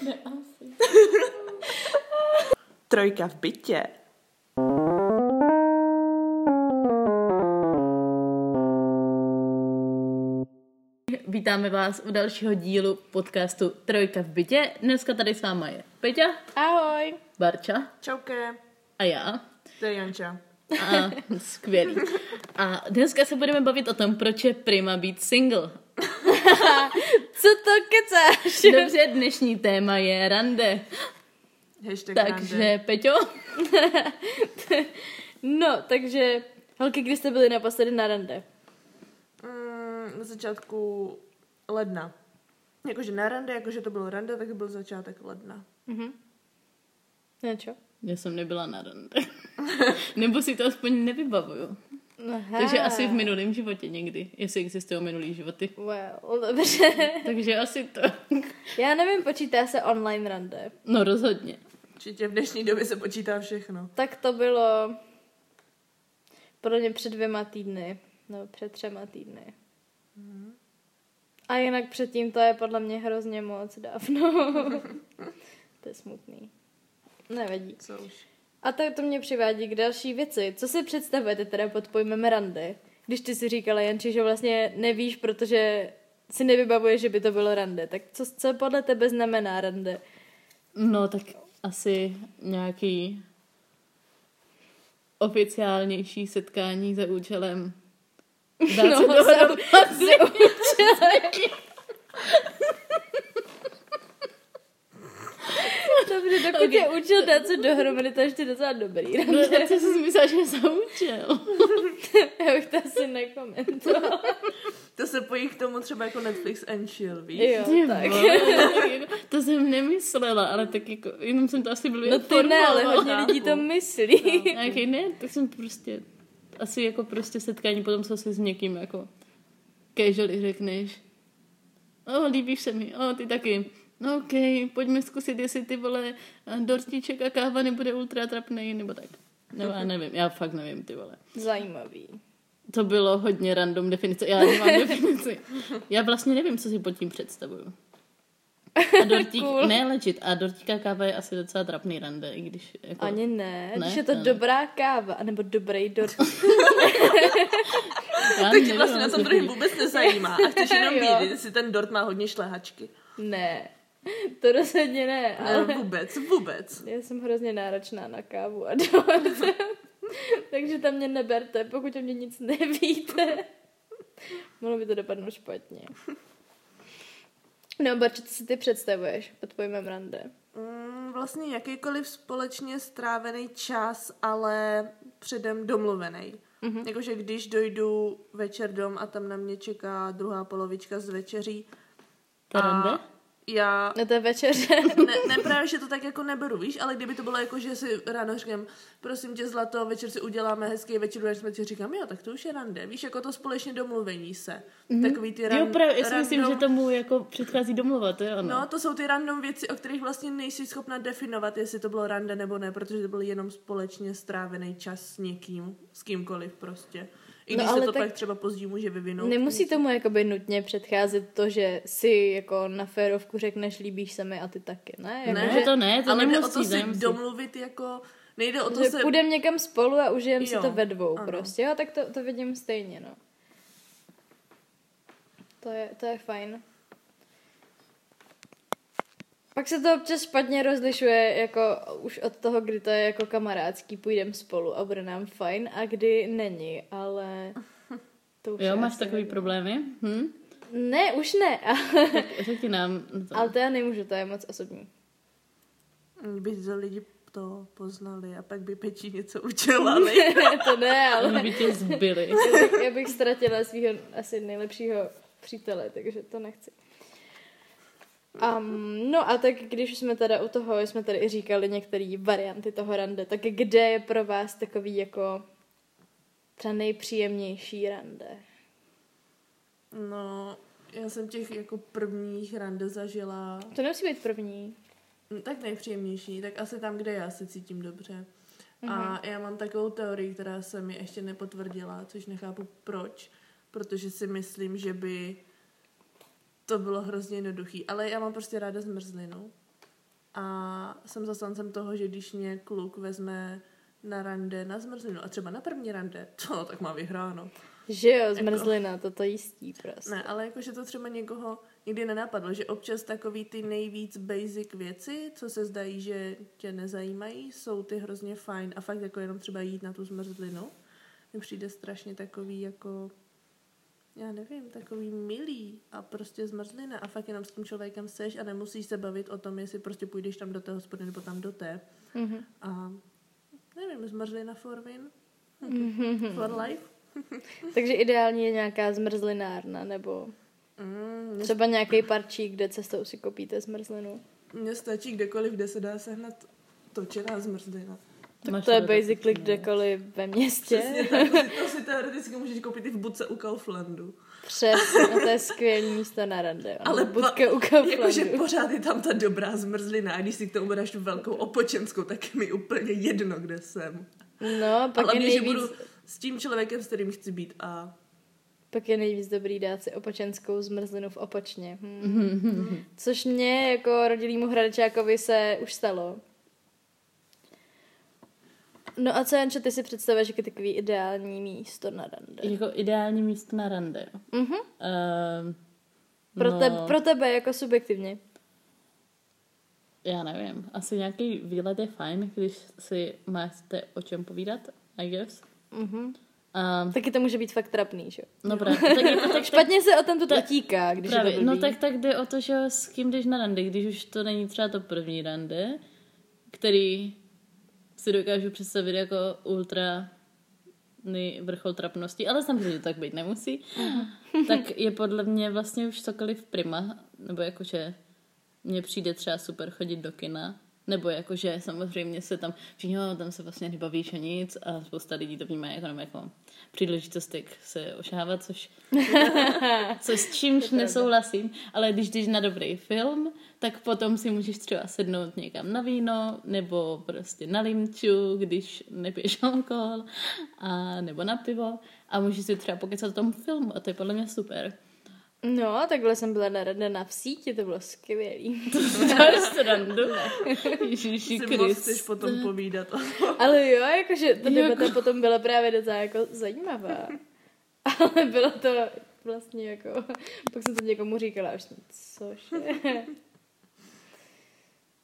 Ne, asi. Trojka v bytě. Vítáme vás u dalšího dílu podcastu Trojka v bytě. Dneska tady s váma je Peťa, Ahoj. Barča Čauke. a já. To je Janča. A skvělý. A dneska se budeme bavit o tom, proč je prima být single. Co to kecáš? Dobře, dnešní téma je rande. Hashtag Takže, rande. Peťo, No, takže, holky, kdy jste byli naposledy na rande? Mm, na začátku ledna. Jakože na rande, jakože to bylo rande, tak byl začátek ledna. Mhm. No čo? Já jsem nebyla na rande. Nebo si to aspoň nevybavuju. Aha. Takže asi v minulém životě někdy, jestli existují minulý životy. Well, dobře. Takže asi to. Já nevím, počítá se online rande. No rozhodně. Určitě v dnešní době se počítá všechno. Tak to bylo podle mě před dvěma týdny, nebo před třema týdny. A jinak předtím to je podle mě hrozně moc dávno. to je smutný. Nevadí. Co už. A tak to mě přivádí k další věci. Co si představujete teda pod pojmem rande? Když ty si říkala, Janči, že vlastně nevíš, protože si nevybavuješ, že by to bylo rande. Tak co, co podle tebe znamená rande? No tak asi nějaký oficiálnější setkání za účelem dát No, se dohromady. Dobře, dokud je učil dát se dohromady, to je ještě docela dobrý. No, a co jsi myslela, že za účel? Já bych to asi nekomentovala. To se pojí k tomu třeba jako Netflix and chill, víš? Jo, Ty tak. to jsem nemyslela, ale tak jako, jenom jsem to asi blbě No ty ne, ale hodně lidí to myslí. Nějaký ne, tak jsem prostě, asi jako prostě setkání potom, co si s někým jako casually řekneš. O, líbíš se mi, o, ty taky. No ok, pojďme zkusit, jestli ty vole dortíček a káva nebude ultra trapnej, nebo tak. Nebo já nevím, já fakt nevím, ty vole. Zajímavý. To bylo hodně random definice, já nemám definici. Já vlastně nevím, co si pod tím představuju. A dortík, Cool. ne legit, a dortíka káva je asi docela trapný rande, i když jako... Ani ne, Ne? když je to Ne. dobrá káva, anebo dobrý dort. já Tak tě vlastně na tom co druhém vůbec nezajímá. A chceš jenom Jo. vědět, jestli ten dort má hodně šlehačky. ne, to rozhodně ne, ale Ale vůbec, vůbec. já jsem hrozně náročná na kávu a dort. Takže tam mě neberte, pokud o mě nic nevíte. Mohlo by to dopadnout špatně. No, Barče, co si ty představuješ pod pojmem rande? Mm, vlastně jakýkoliv společně strávený čas, ale předem domluvený. Mm-hmm. Jakože když dojdu večer dom a tam na mě čeká druhá polovička z večeří. To rande? Já Na té večeře. ne, ne, právě, že to tak jako neberu, víš, ale kdyby to bylo jako, že si ráno říkám, prosím tě zlato, večer si uděláme hezký večer, jsme si říkám, jo, tak to už je rande, víš, jako to společně domluvení se. Mm-hmm. Takový ty ran, Jo, právě, já si myslím, random- že tomu jako předchází domluva, to je ono. No, to jsou ty random věci, o kterých vlastně nejsi schopna definovat, jestli to bylo rande nebo ne, protože to byl jenom společně strávený čas s někým, s kýmkoliv prostě. I No, když se ale to tak pak třeba později může vyvinout. Nemusí tomu jakoby nutně předcházet to, že si jako na férovku řekneš líbíš se mi a ty taky, ne? Jako, Ne, že to ne, to ale jde o nemusí, to si nemusí. domluvit jako, nejde o to že se... půjdeme někam spolu a užijeme si to ve dvou ano. prostě, jo, tak to, to vidím stejně, no. To je, to je fajn. Pak se to občas špatně rozlišuje jako už od toho, kdy to je jako kamarádský, půjdeme spolu a bude nám fajn a kdy není, ale to už je Jo, máš takový jedno. problémy? Hm? Ne, už ne, ale, Řekni nám. To. ale to já nemůžu, to je moc osobní. by to lidi to poznali a pak by Pečí něco udělali. to ne, ale Oni by tě zbyli. já bych, já bych ztratila svého asi nejlepšího přítele, takže to nechci. Um, no a tak když jsme teda u toho, jsme tady i říkali některé varianty toho rande, tak kde je pro vás takový jako třeba nejpříjemnější rande? No, já jsem těch jako prvních rande zažila, To nemusí být první. no, tak nejpříjemnější, tak asi tam, kde já se cítím dobře. A já mám takovou teorii, která se mi ještě nepotvrdila, což nechápu proč, protože si myslím, že by to bylo hrozně jednoduchý. Ale já mám prostě ráda zmrzlinu. A jsem zastancem toho, že když mě kluk vezme na rande na zmrzlinu a třeba na první rande, to tak má vyhráno. Že jo, zmrzlina, to to jistí prostě. Ne, ale jakože to třeba někoho nikdy nenapadlo, že občas takový ty nejvíc basic věci, co se zdají, že tě nezajímají, jsou ty hrozně fajn a fakt jako jenom třeba jít na tu zmrzlinu, mi přijde strašně takový jako já nevím, takový milý a prostě zmrzlina a fakt jenom s tím člověkem seš a nemusíš se bavit o tom, jestli prostě půjdeš tam do té hospody nebo tam do té. Mhm. A nevím, zmrzlina for win? Mm-hmm. For life? Takže ideální je nějaká zmrzlinárna, nebo Mm, třeba nějaký parčík, kde cestou si kopíte zmrzlinu. mně stačí kdekoliv, kde se dá sehnat točená zmrzlina. Tak Máš to je basically kdekoliv ve městě. Přesně tak, to si, teoreticky můžeš koupit i v budce u Kauflandu. Přesně, no to je skvělý místo na rande. Ale budka u Jakože Kauflandu. pořád je tam ta dobrá zmrzlina a když si k tomu dáš tu velkou opočenskou, tak je mi úplně jedno, kde jsem. No, pak Ale je, mě, že nejvíc, budu s tím člověkem, s kterým chci být a pak je nejvíc dobrý dát si opočenskou zmrzlinu v opočně. Hm. Což mě jako rodilýmu hradečákovi se už stalo. No a co, Janče, ty si představuješ jako takový ideální místo na rande? Jako ideální místo na rande. jo. Mhm. Ehm, Pro, no, te, pro tebe jako subjektivně. Já nevím. Asi nějaký výlet je fajn, když si máte o čem povídat, I guess. Mhm. A, Taky to může být fakt trapný, že? jo? no právě. Tak, jako, tak, Špatně se o tom tu Tak- utíká, když právě. je to No blbý. tak, tak jde o to, že s kým jdeš na rande, když už to není třeba to první rande, který si dokážu představit jako ultra vrchol trapnosti, ale samozřejmě to tak být nemusí, tak je podle mě vlastně už cokoliv prima, nebo jakože mně přijde třeba super chodit do kina, nebo jakože samozřejmě se tam, všichni, tam se vlastně nebavíš o nic. A spousta lidí to vnímá jako, jako příležitost jak se ošávat, což, což s čímž nesouhlasím, ale když jdeš na dobrý film, tak potom si můžeš třeba sednout někam na víno, nebo prostě na limču, když nepiješ alkohol, a, nebo na pivo. A můžeš si třeba pokecat o tom filmu a to je podle mě super. No, takhle jsem byla na rande na v síti, to bylo skvělý. Dáš srandu? Ježiši si moc chceš potom povídat. Ale jo, jakože ta Jako- debata potom byla právě docela jako zajímavá. Ale bylo to vlastně jako, pak jsem to někomu říkala, až jsem, cože.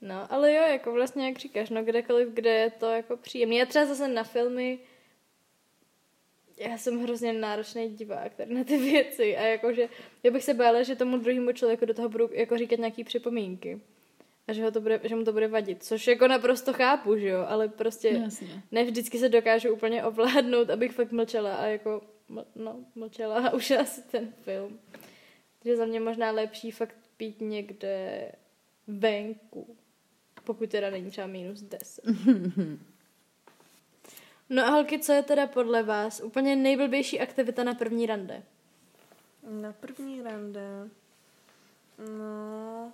No, ale jo, jako vlastně jak říkáš, no kdekoliv, kde je to jako příjemné. Já třeba zase na filmy, já jsem hrozně náročný divák tady na ty věci a jakože, já bych se bála, že tomu druhému člověku do toho budu jako říkat nějaký připomínky. A že, ho to bude, že mu to bude vadit, což jako naprosto chápu, že jo, ale prostě Jasně. ne vždycky se dokážu úplně ovládnout, abych fakt mlčela a jako, no, mlčela a užila si ten film. Takže za mě možná lepší fakt být někde venku, pokud teda není třeba minus 10. No a holky, co je teda podle vás úplně nejblbější aktivita na první rande? Na první rande. No...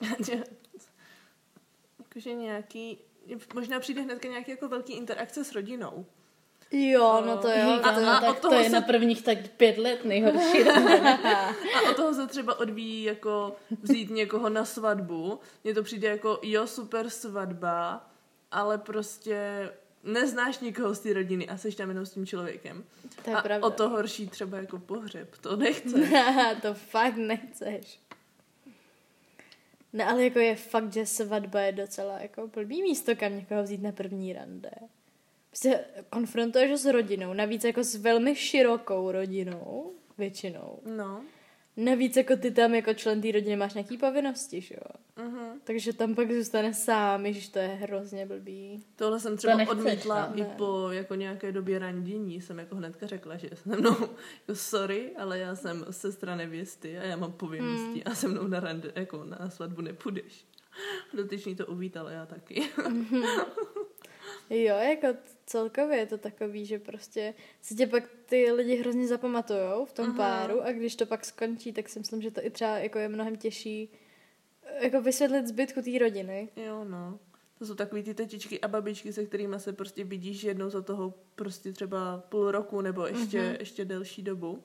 Jakože nějaký... Možná přijde hnedka nějaký jako velký interakce s rodinou. Jo, no to jo. A- to jo. a- tak to je se- na prvních tak pět let nejhorší. A od toho se třeba odvíjí jako vzít někoho na svatbu. Mně to přijde jako, jo, super svatba, ale prostě neznáš nikoho z té rodiny a seš tam jenom s tím člověkem. To je a pravda. o to horší třeba jako pohřeb. To nechce. to fakt nechceš. No ale jako je fakt, že svatba je docela jako blbý místo, kam někoho vzít na první rande. Prostě konfrontuješ ho s rodinou, navíc jako s velmi širokou rodinou, většinou. No. Navíc jako ty tam jako člen té rodiny máš nějaký povinnosti, že jo? Mhm. Takže tam pak zůstane sám, ježiš, to je hrozně blbý. Tohle jsem třeba nechceš, odmítla no. i Ne. po jako nějaké době randění. Jsem jako hnedka řekla, že se mnou, jako sorry, ale já jsem sestra nevěsty a já mám povinnosti a se mnou na, rande, jako na svatbu nepůjdeš. Dotyčný to uvítal, já taky. Jo, jako celkově je to takový, že prostě si tě pak ty lidi hrozně zapamatujou v tom Aha. páru a když to pak skončí, tak si myslím, že to i třeba jako je mnohem těžší jako vysvětlit zbytku té rodiny. Jo, no. To jsou takový ty tetičky a babičky, se kterými se prostě vidíš jednou za toho prostě třeba půl roku nebo ještě, mm-hmm. ještě delší dobu.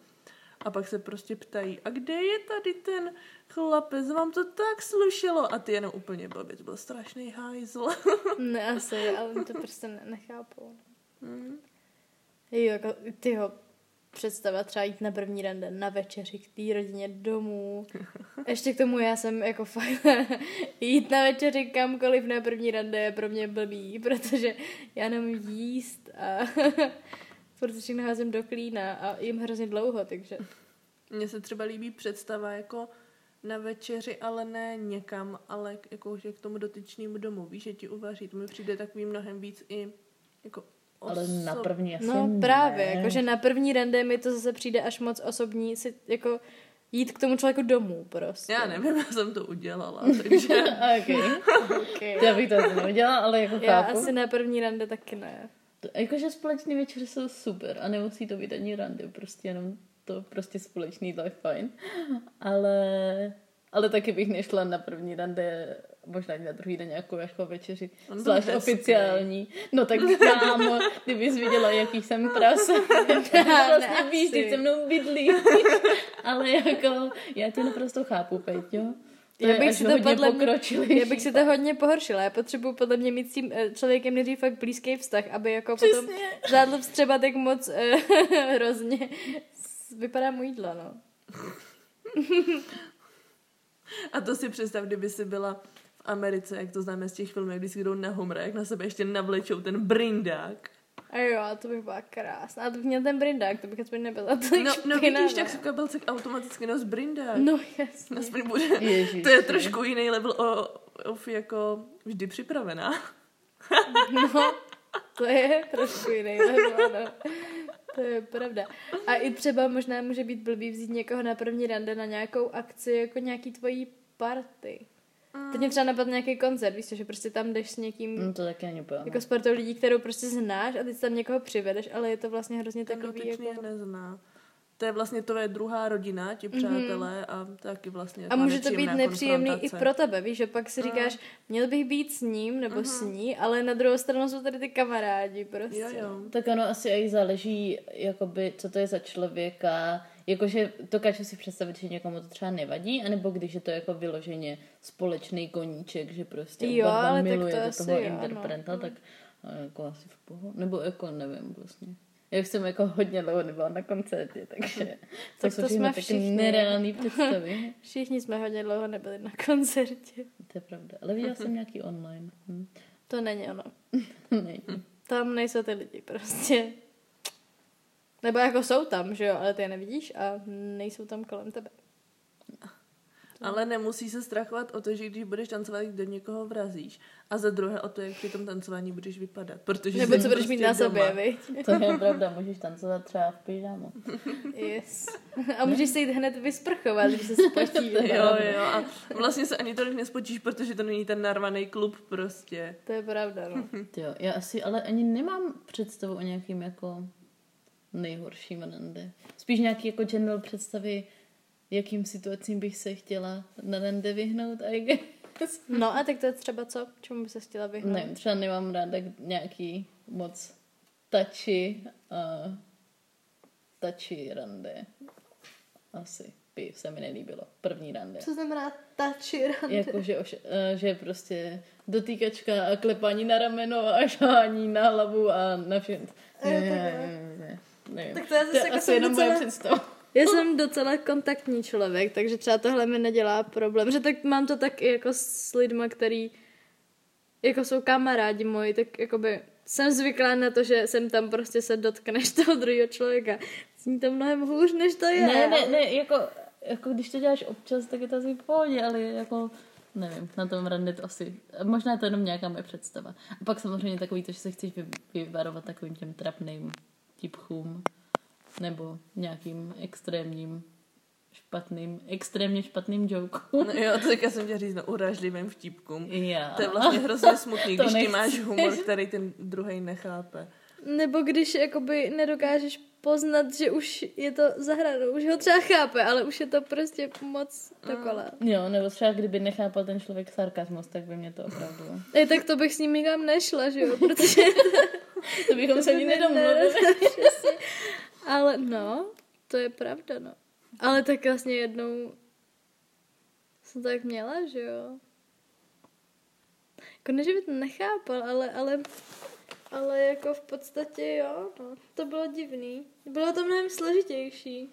A pak se prostě ptají, a kde je tady ten chlapec, vám to tak slušelo. A ty jenom úplně blbě, to byl strašný hajzl. ne, asi, ale to prostě ne, nechápu. Hmm. Jo, jako, tyho, představa třeba jít na první rande, na večeři k té rodině domů. Ještě k tomu já jsem jako fakt jít na večeři kamkoliv na první rande je pro mě blbý, protože já nemůžu jíst a protože všechno házím do klína a jim hrozně dlouho, takže... Mně se třeba líbí představa jako na večeři, ale ne někam, ale jako, že k tomu dotyčnému domu. Víš, že ti uvaří. To mi přijde takový mnohem víc i jako ale na první asi No ne. právě, jakože na první rande mi to zase přijde až moc osobní si jako jít k tomu člověku domů prostě. Já nevím, já jsem to udělala, takže... okay. okay. Já bych to asi neudělala, ale jako Já chápu. asi na první rande taky ne. To, jakože společný večer jsou super a nemusí to být ani randy, prostě jenom to prostě společný, to je fajn. Ale, ale taky bych nešla na první rande možná na druhý den nějakou jako večeři, On zvlášť oficiální. No tak kámo, kdybys viděla, jaký jsem prase. vlastně víš, ty se mnou bydlí. Ale jako, já tě naprosto chápu, Peťo. To já bych, si to podle mě, já bych si to hodně pohoršila. Já potřebuji podle mě mít s tím eh, člověkem nejdřív fakt blízký vztah, aby jako Přesně. potom žádlo třeba tak moc uh, hrozně vypadá můj jídlo, no. A to si představ, kdyby si byla Americe, jak to známe z těch filmů, když si jdou na humra, jak na sebe ještě navlečou ten brindák. A jo, to by byla krásná. A to bych měl ten brindák, to bych aspoň nebyla tolik No, no vidíš, tak se kabelcek automaticky nos brindák. No jasně. Aspoň bude. Ježiš, to je trošku jiný level o, of jako vždy připravená. no, to je trošku jiný level, ano. To je pravda. A i třeba možná může být blbý vzít někoho na první rande na nějakou akci, jako nějaký tvojí party. Mm. Teď mě třeba napadl nějaký koncert, víš, že prostě tam jdeš s někým, no, to taky není jako sportou lidí, kterou prostě znáš a teď tam někoho přivedeš, ale je to vlastně hrozně Ten takový, jako... nezná. To je vlastně tvoje druhá rodina, ti mhm. přátelé mm-hmm. a taky vlastně A může to být nepříjemný i pro tebe, víš, že pak si říkáš, měl bych být s ním nebo mm-hmm. s ní, ale na druhou stranu jsou tady ty kamarádi prostě. Jo, jo. Tak ono asi i záleží, jakoby, co to je za člověka, Jakože dokážu si představit, že někomu to třeba nevadí, anebo když je to jako vyloženě společný koníček, že prostě jo, ale miluje to do toho interpreta, tak jako asi v pohodě. Nebo jako nevím vlastně. Já jsem jako hodně dlouho nebyla na koncertě, takže to tak jsou to jsme všichni. nereální představy. všichni jsme hodně dlouho nebyli na koncertě. To je pravda, ale viděla jsem nějaký online. Hm. To není ono. není. Tam nejsou ty lidi prostě. Nebo jako jsou tam, že jo, ale ty je nevidíš a nejsou tam kolem tebe. Ale nemusí se strachovat o to, že když budeš tancovat, do někoho vrazíš. A za druhé o to, jak při tom tancování budeš vypadat. Protože Nebo co budeš prostě mít na sobě, viď? To je pravda, můžeš tancovat třeba v pyžamu. Yes. A můžeš se jít hned vysprchovat, když se spočí. jo, jo. A vlastně se ani tolik nespočíš, protože to není ten narvaný klub prostě. To je pravda, no. jo, já asi ale ani nemám představu o nějakým jako nejhorším rande. Spíš nějaký jako general představy, jakým situacím bych se chtěla na rande vyhnout, I guess. No a tak to je třeba co? Čemu by se chtěla vyhnout? Ne, třeba nemám ráda nějaký moc tači uh, tači rande. Asi by se mi nelíbilo. První rande. Co znamená tači rande? Jako, že, oš, uh, že prostě dotýkačka a klepání na rameno a šání na hlavu a na všechno. Ne, ne, ne, ne nevím. Tak to je zase to jako asi jenom docela... moje představa. Já jsem docela kontaktní člověk, takže třeba tohle mi nedělá problém. Že tak mám to tak i jako s lidma, který jako jsou kamarádi moji, tak jakoby jsem zvyklá na to, že jsem tam prostě se dotkneš toho druhého člověka. Zní to mnohem hůř, než to je. Ne, ne, ne, jako, jako když to děláš občas, tak je to asi v pohodě, ale jako nevím, na tom rande to asi, možná je to jenom nějaká moje představa. A pak samozřejmě takový to, že se chceš vyvarovat takovým těm trapným tipchům nebo nějakým extrémním špatným, extrémně špatným jokeům. No jo, to já jsem tě říct, no, uražlivým vtipkům. Já. To je vlastně hrozně smutný, když ty máš humor, který ten druhý nechápe. nebo když jakoby nedokážeš poznat, že už je to za hranou, už ho třeba chápe, ale už je to prostě moc dokola. Jo, nebo třeba kdyby nechápal ten člověk sarkazmus, tak by mě to opravdu... E, tak to bych s ním nikam nešla, že jo, protože... to bychom se ani nedomluvili. Ale no, to je pravda, no. Ale tak vlastně jednou jsem to tak měla, že jo. Jako ne, že by to nechápal, ale, ale, ale jako v podstatě jo, no. To bylo divný. Bylo to mnohem složitější.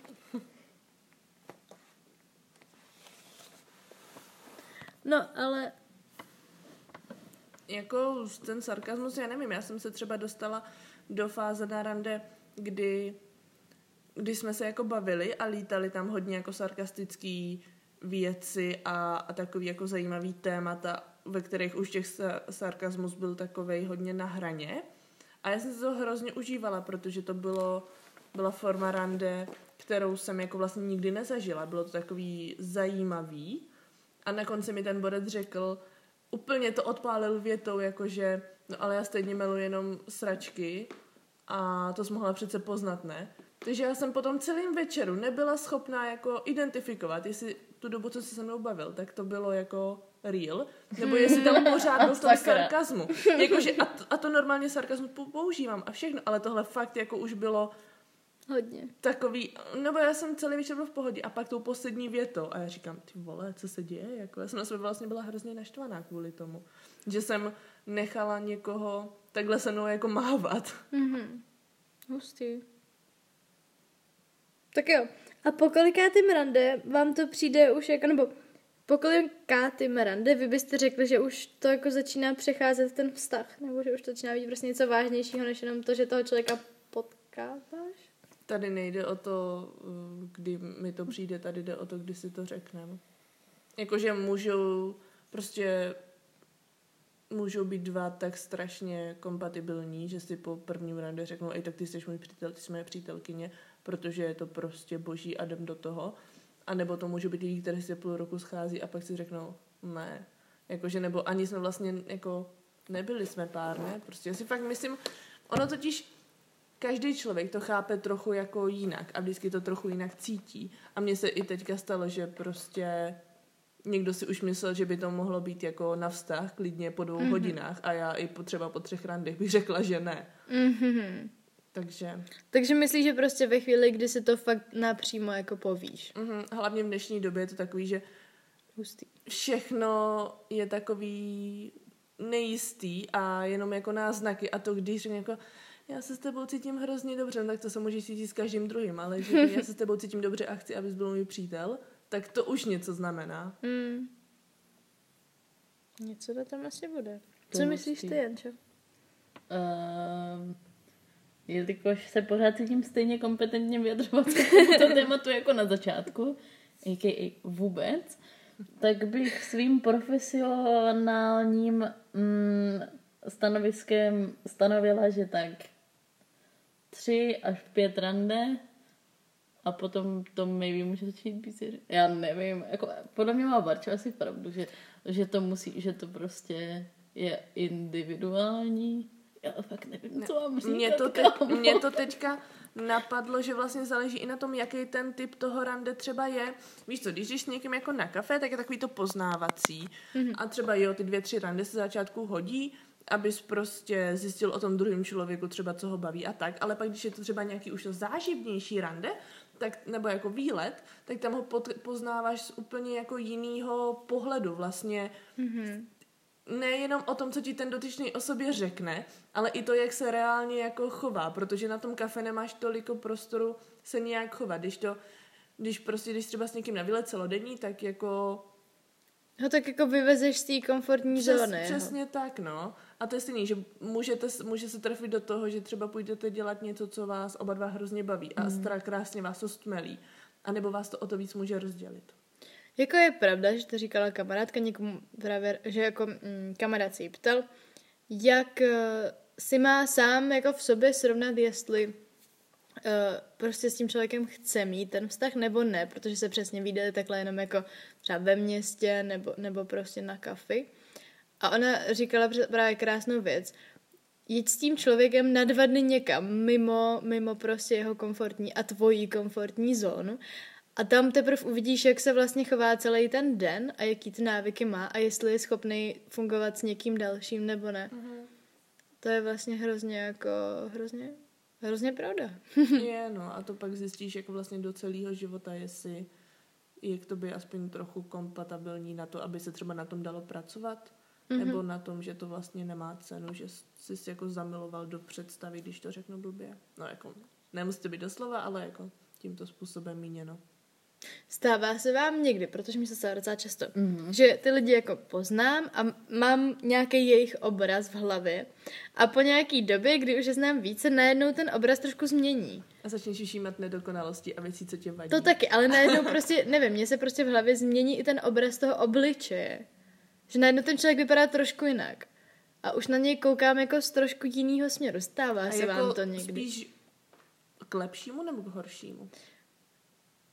No, ale Jako ten sarkazmus, já nevím, já jsem se třeba dostala do fáze na rande, kdy, kdy jsme se jako bavili a lítali tam hodně jako sarkastický věci a, a takový jako zajímavý témata, ve kterých už těch sa- sarkazmus byl takovej hodně na hraně. A já jsem si to hrozně užívala, protože to bylo, byla forma rande, kterou jsem jako vlastně nikdy nezažila. Bylo to takový zajímavý. A na konci mi ten borec řekl, úplně to odpálil větou, jakože, no ale já stejně miluji jenom sračky a to jsi mohla přece poznat, ne? Takže já jsem potom celým večeru nebyla schopná jako identifikovat, jestli tu dobu, co se se mnou bavil, tak to bylo jako real, nebo jestli tam pořád byl Sakra. sarkazmu. Jakože, a, to, a to normálně sarkazmus pou- používám a všechno, ale tohle fakt jako už bylo hodně. takový, nebo já jsem celý večer byl v pohodě a pak tou poslední větou a já říkám, ty vole, co se děje? Jako, já jsem na sebe vlastně byla hrozně naštvaná kvůli tomu, že jsem nechala někoho takhle se mnou jako mávat. Mhm. Hustý. Tak jo. A po kolikátým rande vám to přijde už jako, nebo po kolikátým rande vy byste řekli, že už to jako začíná přecházet ten vztah, nebo že už to začíná být prostě něco vážnějšího, než jenom to, že toho člověka potkáváš? Tady nejde o to, kdy mi to přijde, tady jde o to, kdy si to řekneme. Jakože můžou prostě můžou být dva tak strašně kompatibilní, že si po prvním rande řeknou, ej, tak ty jsi můj přítel, ty jsi moje přítelkyně, protože je to prostě boží a jdem do toho. A nebo to můžou být lidi, kteří se půl roku schází a pak si řeknou, ne. Jakože, nebo ani jsme vlastně jako nebyli jsme pár, ne? Prostě já si fakt myslím, ono totiž každý člověk to chápe trochu jako jinak a vždycky to trochu jinak cítí. A mně se i teďka stalo, že prostě někdo si už myslel, že by to mohlo být jako na vztah klidně po dvou mm-hmm. hodinách a já i po, třeba po třech randech bych řekla, že ne. Mhm. Takže Takže myslíš, že prostě ve chvíli, kdy si to fakt napřímo jako povíš. mhm, hlavně v dnešní době je to takový, že Hustý. všechno je takový nejistý a jenom jako náznaky a to, když řekne jako já se s tebou cítím hrozně dobře, no tak to se může cítit s každým druhým, ale že já se s tebou cítím dobře a chci, abys byl můj přítel, tak to už něco znamená. Mm. Něco to tam asi bude. To Co myslíš ty, Jančo? Um, jelikož se pořád cítím stejně kompetentně vyjadřovat k tomuto tématu jako na začátku, a.k.a. vůbec, tak bych svým profesionálním mm, stanoviskem stanovila, že tak tři až pět rande a potom to maybe může začít být, já nevím, jako podle mě má Barča asi pravdu, že, že to musí, že to prostě je individuální. Já fakt nevím, co mám říkat. Mě to, teď, mě to teďka napadlo, že vlastně záleží i na tom, jaký ten typ toho rande třeba je. Víš co, když jdeš s někým jako na kafe, tak je takový to poznávací. Mm-hmm. A třeba jo, ty dvě, tři rande se začátku hodí, abys prostě zjistil o tom druhém člověku třeba, co ho baví a tak. Ale pak, když je to třeba nějaký už to záživnější rande, tak, nebo jako výlet, tak tam ho pot, poznáváš z úplně jako jinýho pohledu. Vlastně Mhm. Nejenom o tom, co ti ten dotyčný o sobě řekne, ale i to, jak se reálně jako chová, protože na tom kafe nemáš toliko prostoru se nějak chovat. Když to, když prostě, když třeba s někým na výlet celodenní, tak jako No tak jako vyvezeš z té komfortní přes, zóny. přesně tak, no. A to je stejný, že můžete, může se trefit do toho, že třeba půjdete dělat něco, co vás oba dva hrozně baví a mm. krásně vás to stmelí. A nebo vás to o to víc může rozdělit. Jako je pravda, že to říkala kamarádka někomu právě, že jako mm, kamarád se jí ptal, jak eh, si má sám jako v sobě srovnat, jestli uh, prostě s tím člověkem chce mít ten vztah nebo ne, protože se přesně viděli takhle jenom jako třeba ve městě nebo, nebo prostě na kafi. A ona říkala právě krásnou věc, jít s tím člověkem na dva dny někam, mimo, mimo prostě jeho komfortní a tvojí komfortní zónu. A tam teprve uvidíš, jak se vlastně chová celý ten den a jaký ty návyky má a jestli je schopný fungovat s někým dalším nebo ne. Mm-hmm. To je vlastně hrozně jako, hrozně, hrozně pravda. je, no a to pak zjistíš jako vlastně do celého života, jestli je k tobě aspoň trochu kompatibilní na to, aby se třeba na tom dalo pracovat, mm-hmm. nebo na tom, že to vlastně nemá cenu, že jsi si jako zamiloval do představy, když to řeknu blbě. No jako, nemusí to být doslova, ale jako tímto způsobem míněno. Stává se vám někdy, protože mi se stává docela často, mm-hmm. že ty lidi jako poznám a mám nějaký jejich obraz v hlavě a po nějaký době, kdy už je znám více, najednou ten obraz trošku změní. A začneš všímat nedokonalosti a věcí, co tě vadí. To taky, ale najednou prostě, nevím, mně se prostě v hlavě změní i ten obraz toho obličeje. Že najednou ten člověk vypadá trošku jinak. A už na něj koukám jako z trošku jiného směru. Stává a se jako vám to někdy. spíš k lepšímu nebo k horšímu?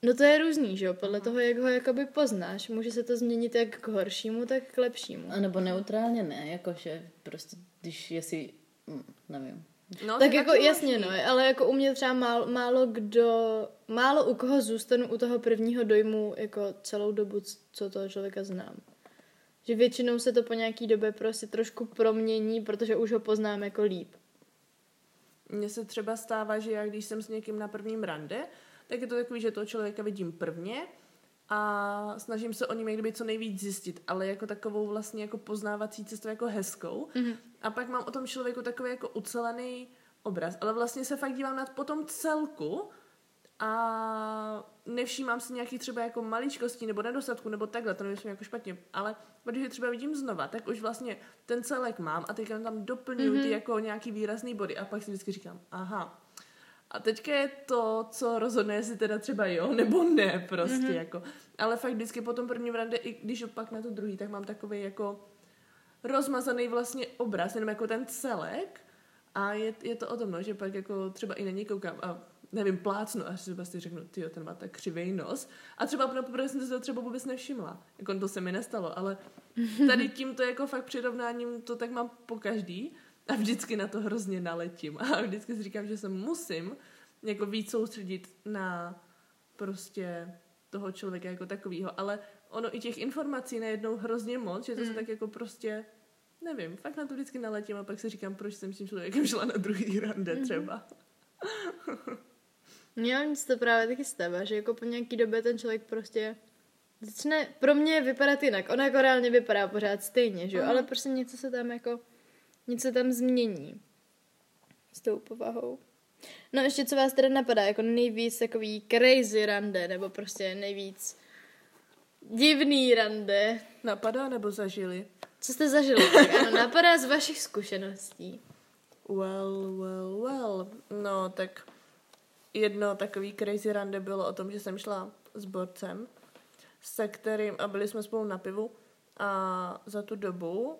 No to je různý, že jo? Podle toho, jak ho jakoby poznáš. Může se to změnit jak k horšímu, tak k lepšímu. A nebo neutrálně ne, jakože prostě, když jsi, hm, nevím. No, tak jako jasně, no, ale jako u mě třeba málo, málo kdo, málo u koho zůstanu u toho prvního dojmu jako celou dobu, co toho člověka znám. Že většinou se to po nějaký době prostě trošku promění, protože už ho poznám jako líp. Mně se třeba stává, že já když jsem s někým na prvním rande, tak je to takový, že toho člověka vidím prvně a snažím se o něm někdy co nejvíc zjistit, ale jako takovou vlastně jako poznávací cestu jako hezkou. Mm-hmm. A pak mám o tom člověku takový jako ucelený obraz, ale vlastně se fakt dívám na potom celku a nevšímám si nějaký třeba jako maličkostí nebo nedostatku nebo takhle, to nemyslím jako špatně, ale když je třeba vidím znova, tak už vlastně ten celek mám a teďka tam doplňuji mm-hmm. ty jako nějaký výrazný body a pak si vždycky říkám, aha, a teďka je to, co rozhodne, jestli teda třeba jo, nebo ne prostě mm-hmm. jako. Ale fakt vždycky po tom prvním rande, i když opak na to druhý, tak mám takový jako rozmazaný vlastně obraz, jenom jako ten celek a je, je to o tom, no, že pak jako třeba i na něj koukám a nevím, plácnu a třeba si řeknu, ty ten má tak křivý nos. A třeba na poprvé jsem si to třeba vůbec nevšimla. Jako to se mi nestalo, ale tady tímto jako fakt přirovnáním to tak mám po každý a vždycky na to hrozně naletím. A vždycky si říkám, že se musím jako víc soustředit na prostě toho člověka jako takového. Ale ono i těch informací najednou hrozně moc, že to mm. se tak jako prostě nevím, fakt na to vždycky naletím a pak si říkám, proč jsem s tím člověkem šla na druhý rande mhm. třeba. Já mi to právě taky stává, že jako po nějaký době ten člověk prostě začne pro mě vypadat jinak. On jako reálně vypadá pořád stejně, že jo? Uh-huh. Ale prostě něco se tam jako, něco tam změní s tou povahou. No ještě co vás teda napadá, jako nejvíc takový crazy rande, nebo prostě nejvíc divný rande. Napadá nebo zažili? Co jste zažili? Tak ano, napadá z vašich zkušeností. Well, well, well. No, tak jedno takový crazy rande bylo o tom, že jsem šla s borcem, se kterým, a byli jsme spolu na pivu, a za tu dobu,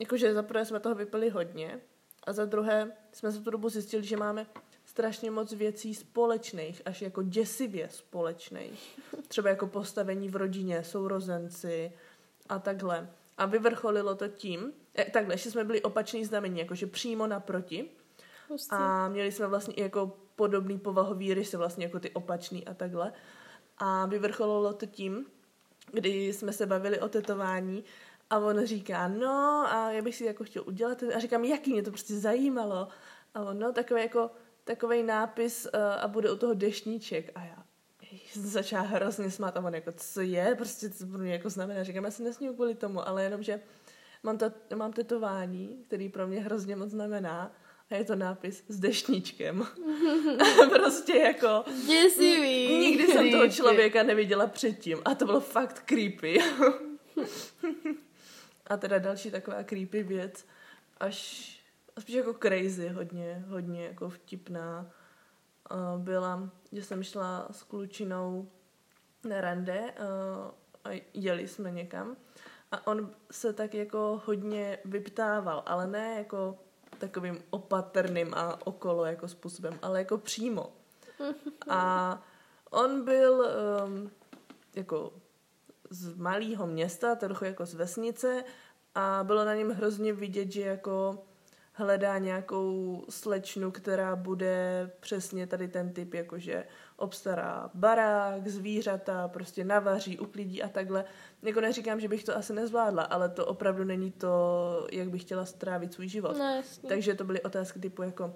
jakože za prvé jsme toho vypili hodně, a za druhé jsme za tu dobu zjistili, že máme strašně moc věcí společných, až jako děsivě společných. Třeba jako postavení v rodině, sourozenci a takhle. A vyvrcholilo to tím, eh, takhle, že jsme byli opačný znamení, jakože přímo naproti. Hustý. A měli jsme vlastně i jako podobný povahový rysy, vlastně jako ty opačný a takhle. A vyvrcholilo to tím, kdy jsme se bavili o tetování a on říká, no a já bych si jako chtěl udělat a říkám, jaký mě to prostě zajímalo. A on, no takový jako takový nápis uh, a bude u toho dešníček. A já jsem začala hrozně smát a on jako, co je, prostě co pro mě jako znamená. Říkám, já se nesmím kvůli tomu, ale jenom, že mám, to, mám tetování, který pro mě hrozně moc znamená a je to nápis s dešníčkem. prostě jako... Děsivý. Nikdy jsem toho člověka neviděla předtím a to bylo fakt creepy. a teda další taková creepy věc, až spíš jako crazy, hodně, hodně jako vtipná. Byla, že jsem šla s klučinou na rande a jeli jsme někam a on se tak jako hodně vyptával, ale ne jako takovým opatrným a okolo jako způsobem, ale jako přímo. A on byl um, jako z malého města, trochu jako z vesnice a bylo na něm hrozně vidět, že jako hledá nějakou slečnu, která bude přesně tady ten typ, jakože obstará barák, zvířata, prostě navaří, uklidí a takhle. Jako neříkám, že bych to asi nezvládla, ale to opravdu není to, jak bych chtěla strávit svůj život. No, jasně. Takže to byly otázky typu jako,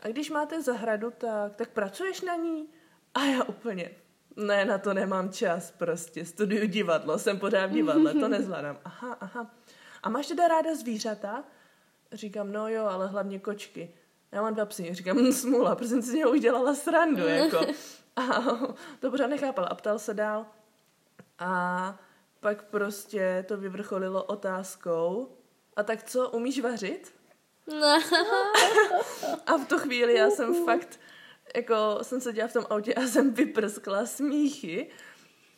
a když máte zahradu, tak, tak pracuješ na ní? A já úplně, ne, na to nemám čas prostě, studuju divadlo, jsem pořád v divadle, to nezvládám. Aha, aha. A máš teda ráda zvířata? Říkám, no jo, ale hlavně kočky. Já mám dva psy. Říkám, hm, smůla, protože jsem si z něho už dělala srandu, jako. A to pořád nechápal a ptal se dál. A pak prostě to vyvrcholilo otázkou, a tak co, umíš vařit? No. A v tu chvíli já jsem fakt, jako jsem seděla v tom autě a jsem vyprskla smíchy.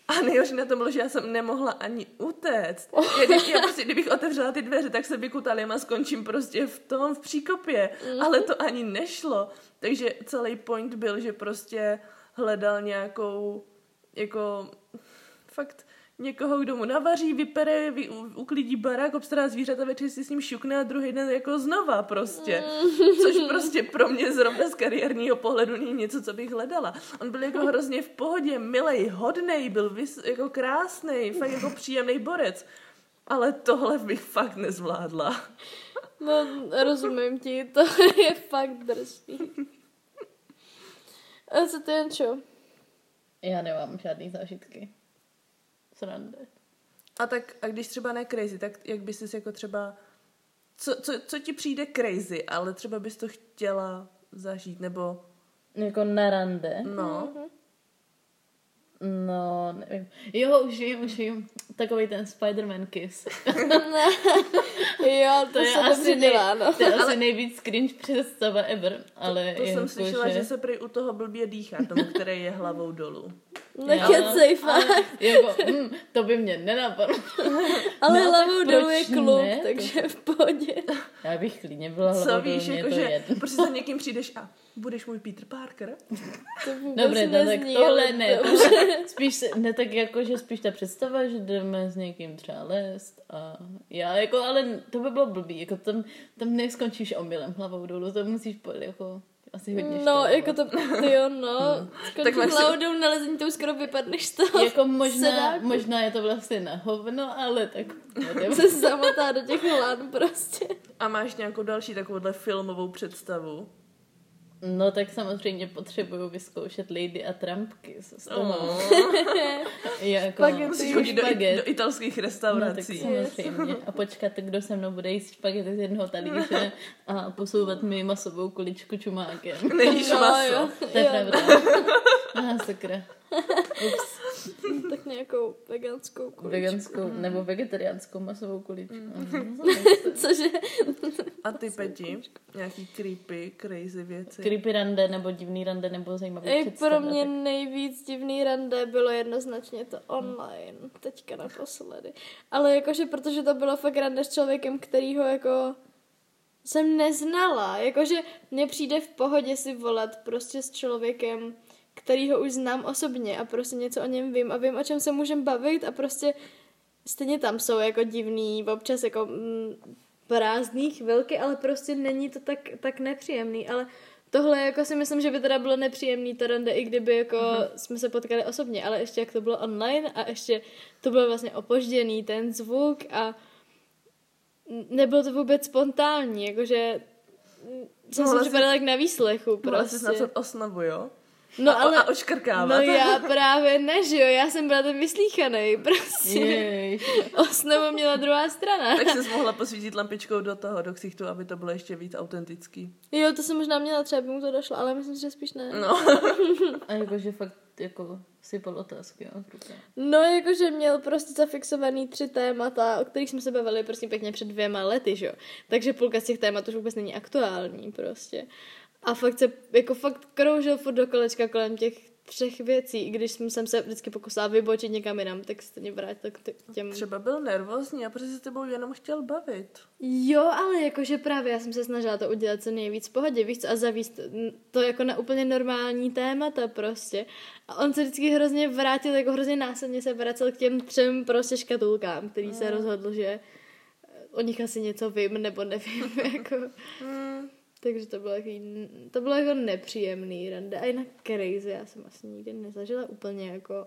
A nejhorší na tom bylo, že já jsem nemohla ani utéct. Já, když, já prostě, kdybych otevřela ty dveře, tak se vykutalím a skončím prostě v tom, v příkopě. Ale to ani nešlo. Takže celý point byl, že prostě hledal nějakou, jako, fakt někoho, kdo mu navaří, vypere, vy, uklidí barák, obstará zvířata, večer si s ním šukne a druhý den jako znova prostě. Což prostě pro mě zrovna z kariérního pohledu není něco, co bych hledala. On byl jako hrozně v pohodě, milej, hodnej, byl vys, jako krásný, fakt jako příjemný borec. Ale tohle bych fakt nezvládla. No, rozumím ti, to je fakt drsný. A co ty, Jančo? Já nemám žádný zážitky. Srande. A tak, a když třeba ne crazy, tak jak bys si jako třeba, co, co, co ti přijde crazy, ale třeba bys to chtěla zažít, nebo Jako na rande. no, No, nevím. Jo, už vím, už vím. Takový ten Spider-Man kiss. Jo, to, To je se asi, dělá, no. to je asi nejvíc cringe představa ever. Ale to jsem jako, slyšela, že se prý u toho blbě dýchá, tomu, který je hlavou dolů. Nekecej, ale, fakt. jako, hm, to by mě nenapadlo. Ale No, hlavou dolů je kluk, ne? takže v pohodě. Já bych klidně byla Co hlavou víš, dolů, mě jako, to že jedno. prostě za někým přijdeš a budeš můj Peter Parker? To Dobře, no tak tohle ne. dobře. tohle Spíš, se- ne tak jako, že spíš ta představa, že jdeme s někým třeba lézt a já jako, ale to by bylo blbý, jako tam, tam neskončíš omylem hlavou dolů, to musíš po, jako asi hodně No, študovat. jako to, ty jo, no. Tak máš si- hlavou dolů na lezení, to už skoro vypadneš z toho. Jako možná, sedáku. možná je to vlastně na hovno, ale tak se zamotá do těch lan prostě. A máš nějakou další takovouhle filmovou představu? No tak samozřejmě potřebuju vyzkoušet Lady a Trumpky s tomu. Oh. Jako. Musíš chodit do, špaget. do italských No tak restaurací. samozřejmě. A počkat, kdo se mnou bude jíst špagety z jednoho talíře a posouvat mi masovou kuličku čumákem. Nejíš No, maso. jo. To je Jo. pravda. Aha, sakra. Tak nějakou veganskou kuličku. Veganskou nebo vegetariánskou masovou kuličku. Mhm. Cože? A ty, Peti? Nějaký creepy, crazy věci? Creepy rande nebo divný rande nebo zajímavý Ej, představa. pro mě tak- nejvíc divný rande bylo jednoznačně to online, teďka naposledy. Ale jakože, protože to bylo fakt rande s člověkem, kterýho jako jsem neznala. Jakože mně přijde v pohodě si volat prostě s člověkem, kterýho už znám osobně a prostě něco o něm vím a vím, o čem se můžem bavit a prostě stejně tam jsou jako divný, občas jako mm, prázdný chvilky, ale prostě není to tak, tak nepříjemný, ale tohle jako si myslím, že by teda bylo nepříjemný to rande, i kdyby jako uh-huh. jsme se potkali osobně, ale ještě jak to bylo online a ještě to bylo vlastně opožděný ten zvuk a nebylo to vůbec spontánní, jakože mm, jsem si jsi- připadala jak na výslechu Mohla jsi prostě. napsat osnovu, jo? No a, ale... a oškrkávat. No já právě ne, že jo, já jsem byla ten vyslíchaný, prostě. Osnovu měla druhá strana. Tak jsi mohla posvítit lampičkou do toho, do ksichtu, aby to bylo ještě víc autentický. Jo, to jsem možná měla, třeba by mu to došlo, ale myslím si, že spíš ne. No. A jakože fakt jako sypal otázky, jo. No, jakože měl prostě zafixovaný tři témata, o kterých jsme se bavili prostě pěkně před dvěma lety, že jo. Takže půlka z těch témat už vůbec není aktuální prostě. A fakt se, jako fakt kroužil furt do kolečka kolem těch třech věcí, i když jsem se vždycky pokusila vybočit někam jinam, tak se mě vrátil k těm... Třeba byl nervózní a protože se tebou jenom chtěl bavit. Jo, ale jakože právě já jsem se snažila to udělat co nejvíc v pohodě, víš co, a zavíst mm, to jako na úplně normální témata prostě. A on se vždycky hrozně vrátil, jako hrozně následně se vracel k těm třem prostě škatulkám, který se rozhodl, že o nich asi něco vím, nebo nevím, jako. Hmm. Takže to bylo, takový, to bylo jako nepříjemný rande. A jinak crazy, já jsem asi nikdy nezažila úplně jako...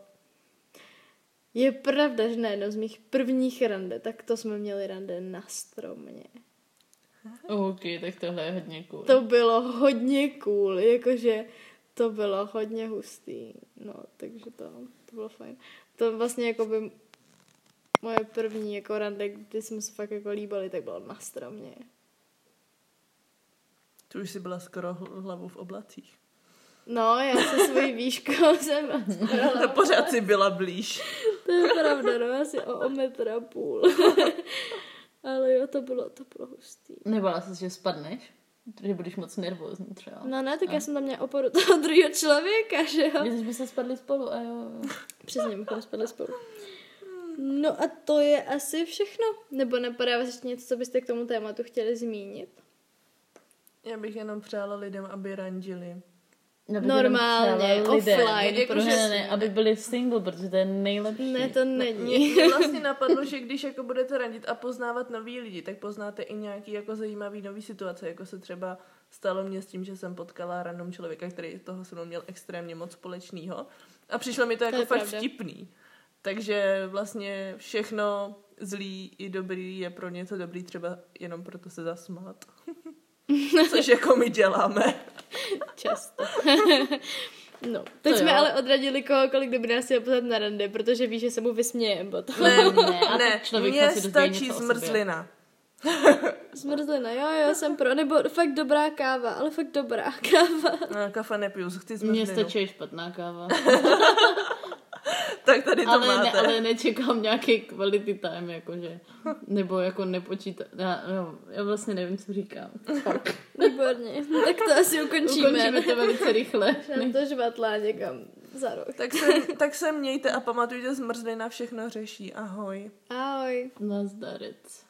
Je pravda, že na jednom z mých prvních rande, tak to jsme měli rande na stromě. OK, tak tohle je hodně cool. To bylo hodně cool, jakože to bylo hodně hustý. No, takže to, to bylo fajn. To vlastně jako by moje první jako rande, kdy jsme se fakt jako líbali, tak bylo na stromě. Tu už si byla skoro hl- hlavou v oblacích. No, já se svojí výškou jsem No, pořád si byla blíž. To je pravda, no, asi o, o metr a půl. Ale jo, to bylo, to bylo hustý. Nebala jsi, že spadneš? Že budeš moc nervózní třeba. No ne, tak já jsem tam měla oporu toho druhého člověka, že jo? Když by se spadli spolu a jo. Přesně, bychom spadli spolu. No a to je asi všechno. Nebo napadá vás ještě něco, co byste k tomu tématu chtěli zmínit? Já bych jenom přála lidem, aby randili. Aby Normálně, jenom přála offline, Jako, prostě. ne, ne, aby byli single, protože to je nejlepší. Ne, to není. mě vlastně napadlo, že když jako budete randit a poznávat nový lidi, tak poznáte i nějaký jako zajímavý nový situace, jako se třeba stalo mě s tím, že jsem potkala random člověka, který toho se mnou měl extrémně moc společného a přišlo mi to jako je fakt pravda. vtipný. Takže vlastně všechno zlý i dobrý je pro něco dobrý, třeba jenom proto se zasmát. Což jako my děláme. Často. No, teď To jsme jo. ale odradili kohokoliv, kdo by nás chtěl pozvat na rande, protože ví, že se mu vysmějem potom. Ne, Ne, a ne, člověk mně dozví stačí zmrzlina. Zmrzlina, jo, jo, jsem pro. Nebo fakt dobrá káva, ale fakt dobrá káva. No, kafe nepiju, chci Mně zmrzlinu. stačí špatná káva. Tak tady to ale, máte. ne, ale nečekám nějaký quality time, jakože. Nebo jako nepočítám. Já, no, já vlastně nevím, co říkám. Výborně. Tak to asi ukončíme. Ukončíme to velice rychle. Nám to žvatlá někam za rok. Tak se, tak se mějte a pamatujte, zmrzlina všechno řeší. Ahoj. Ahoj. Nazdarec.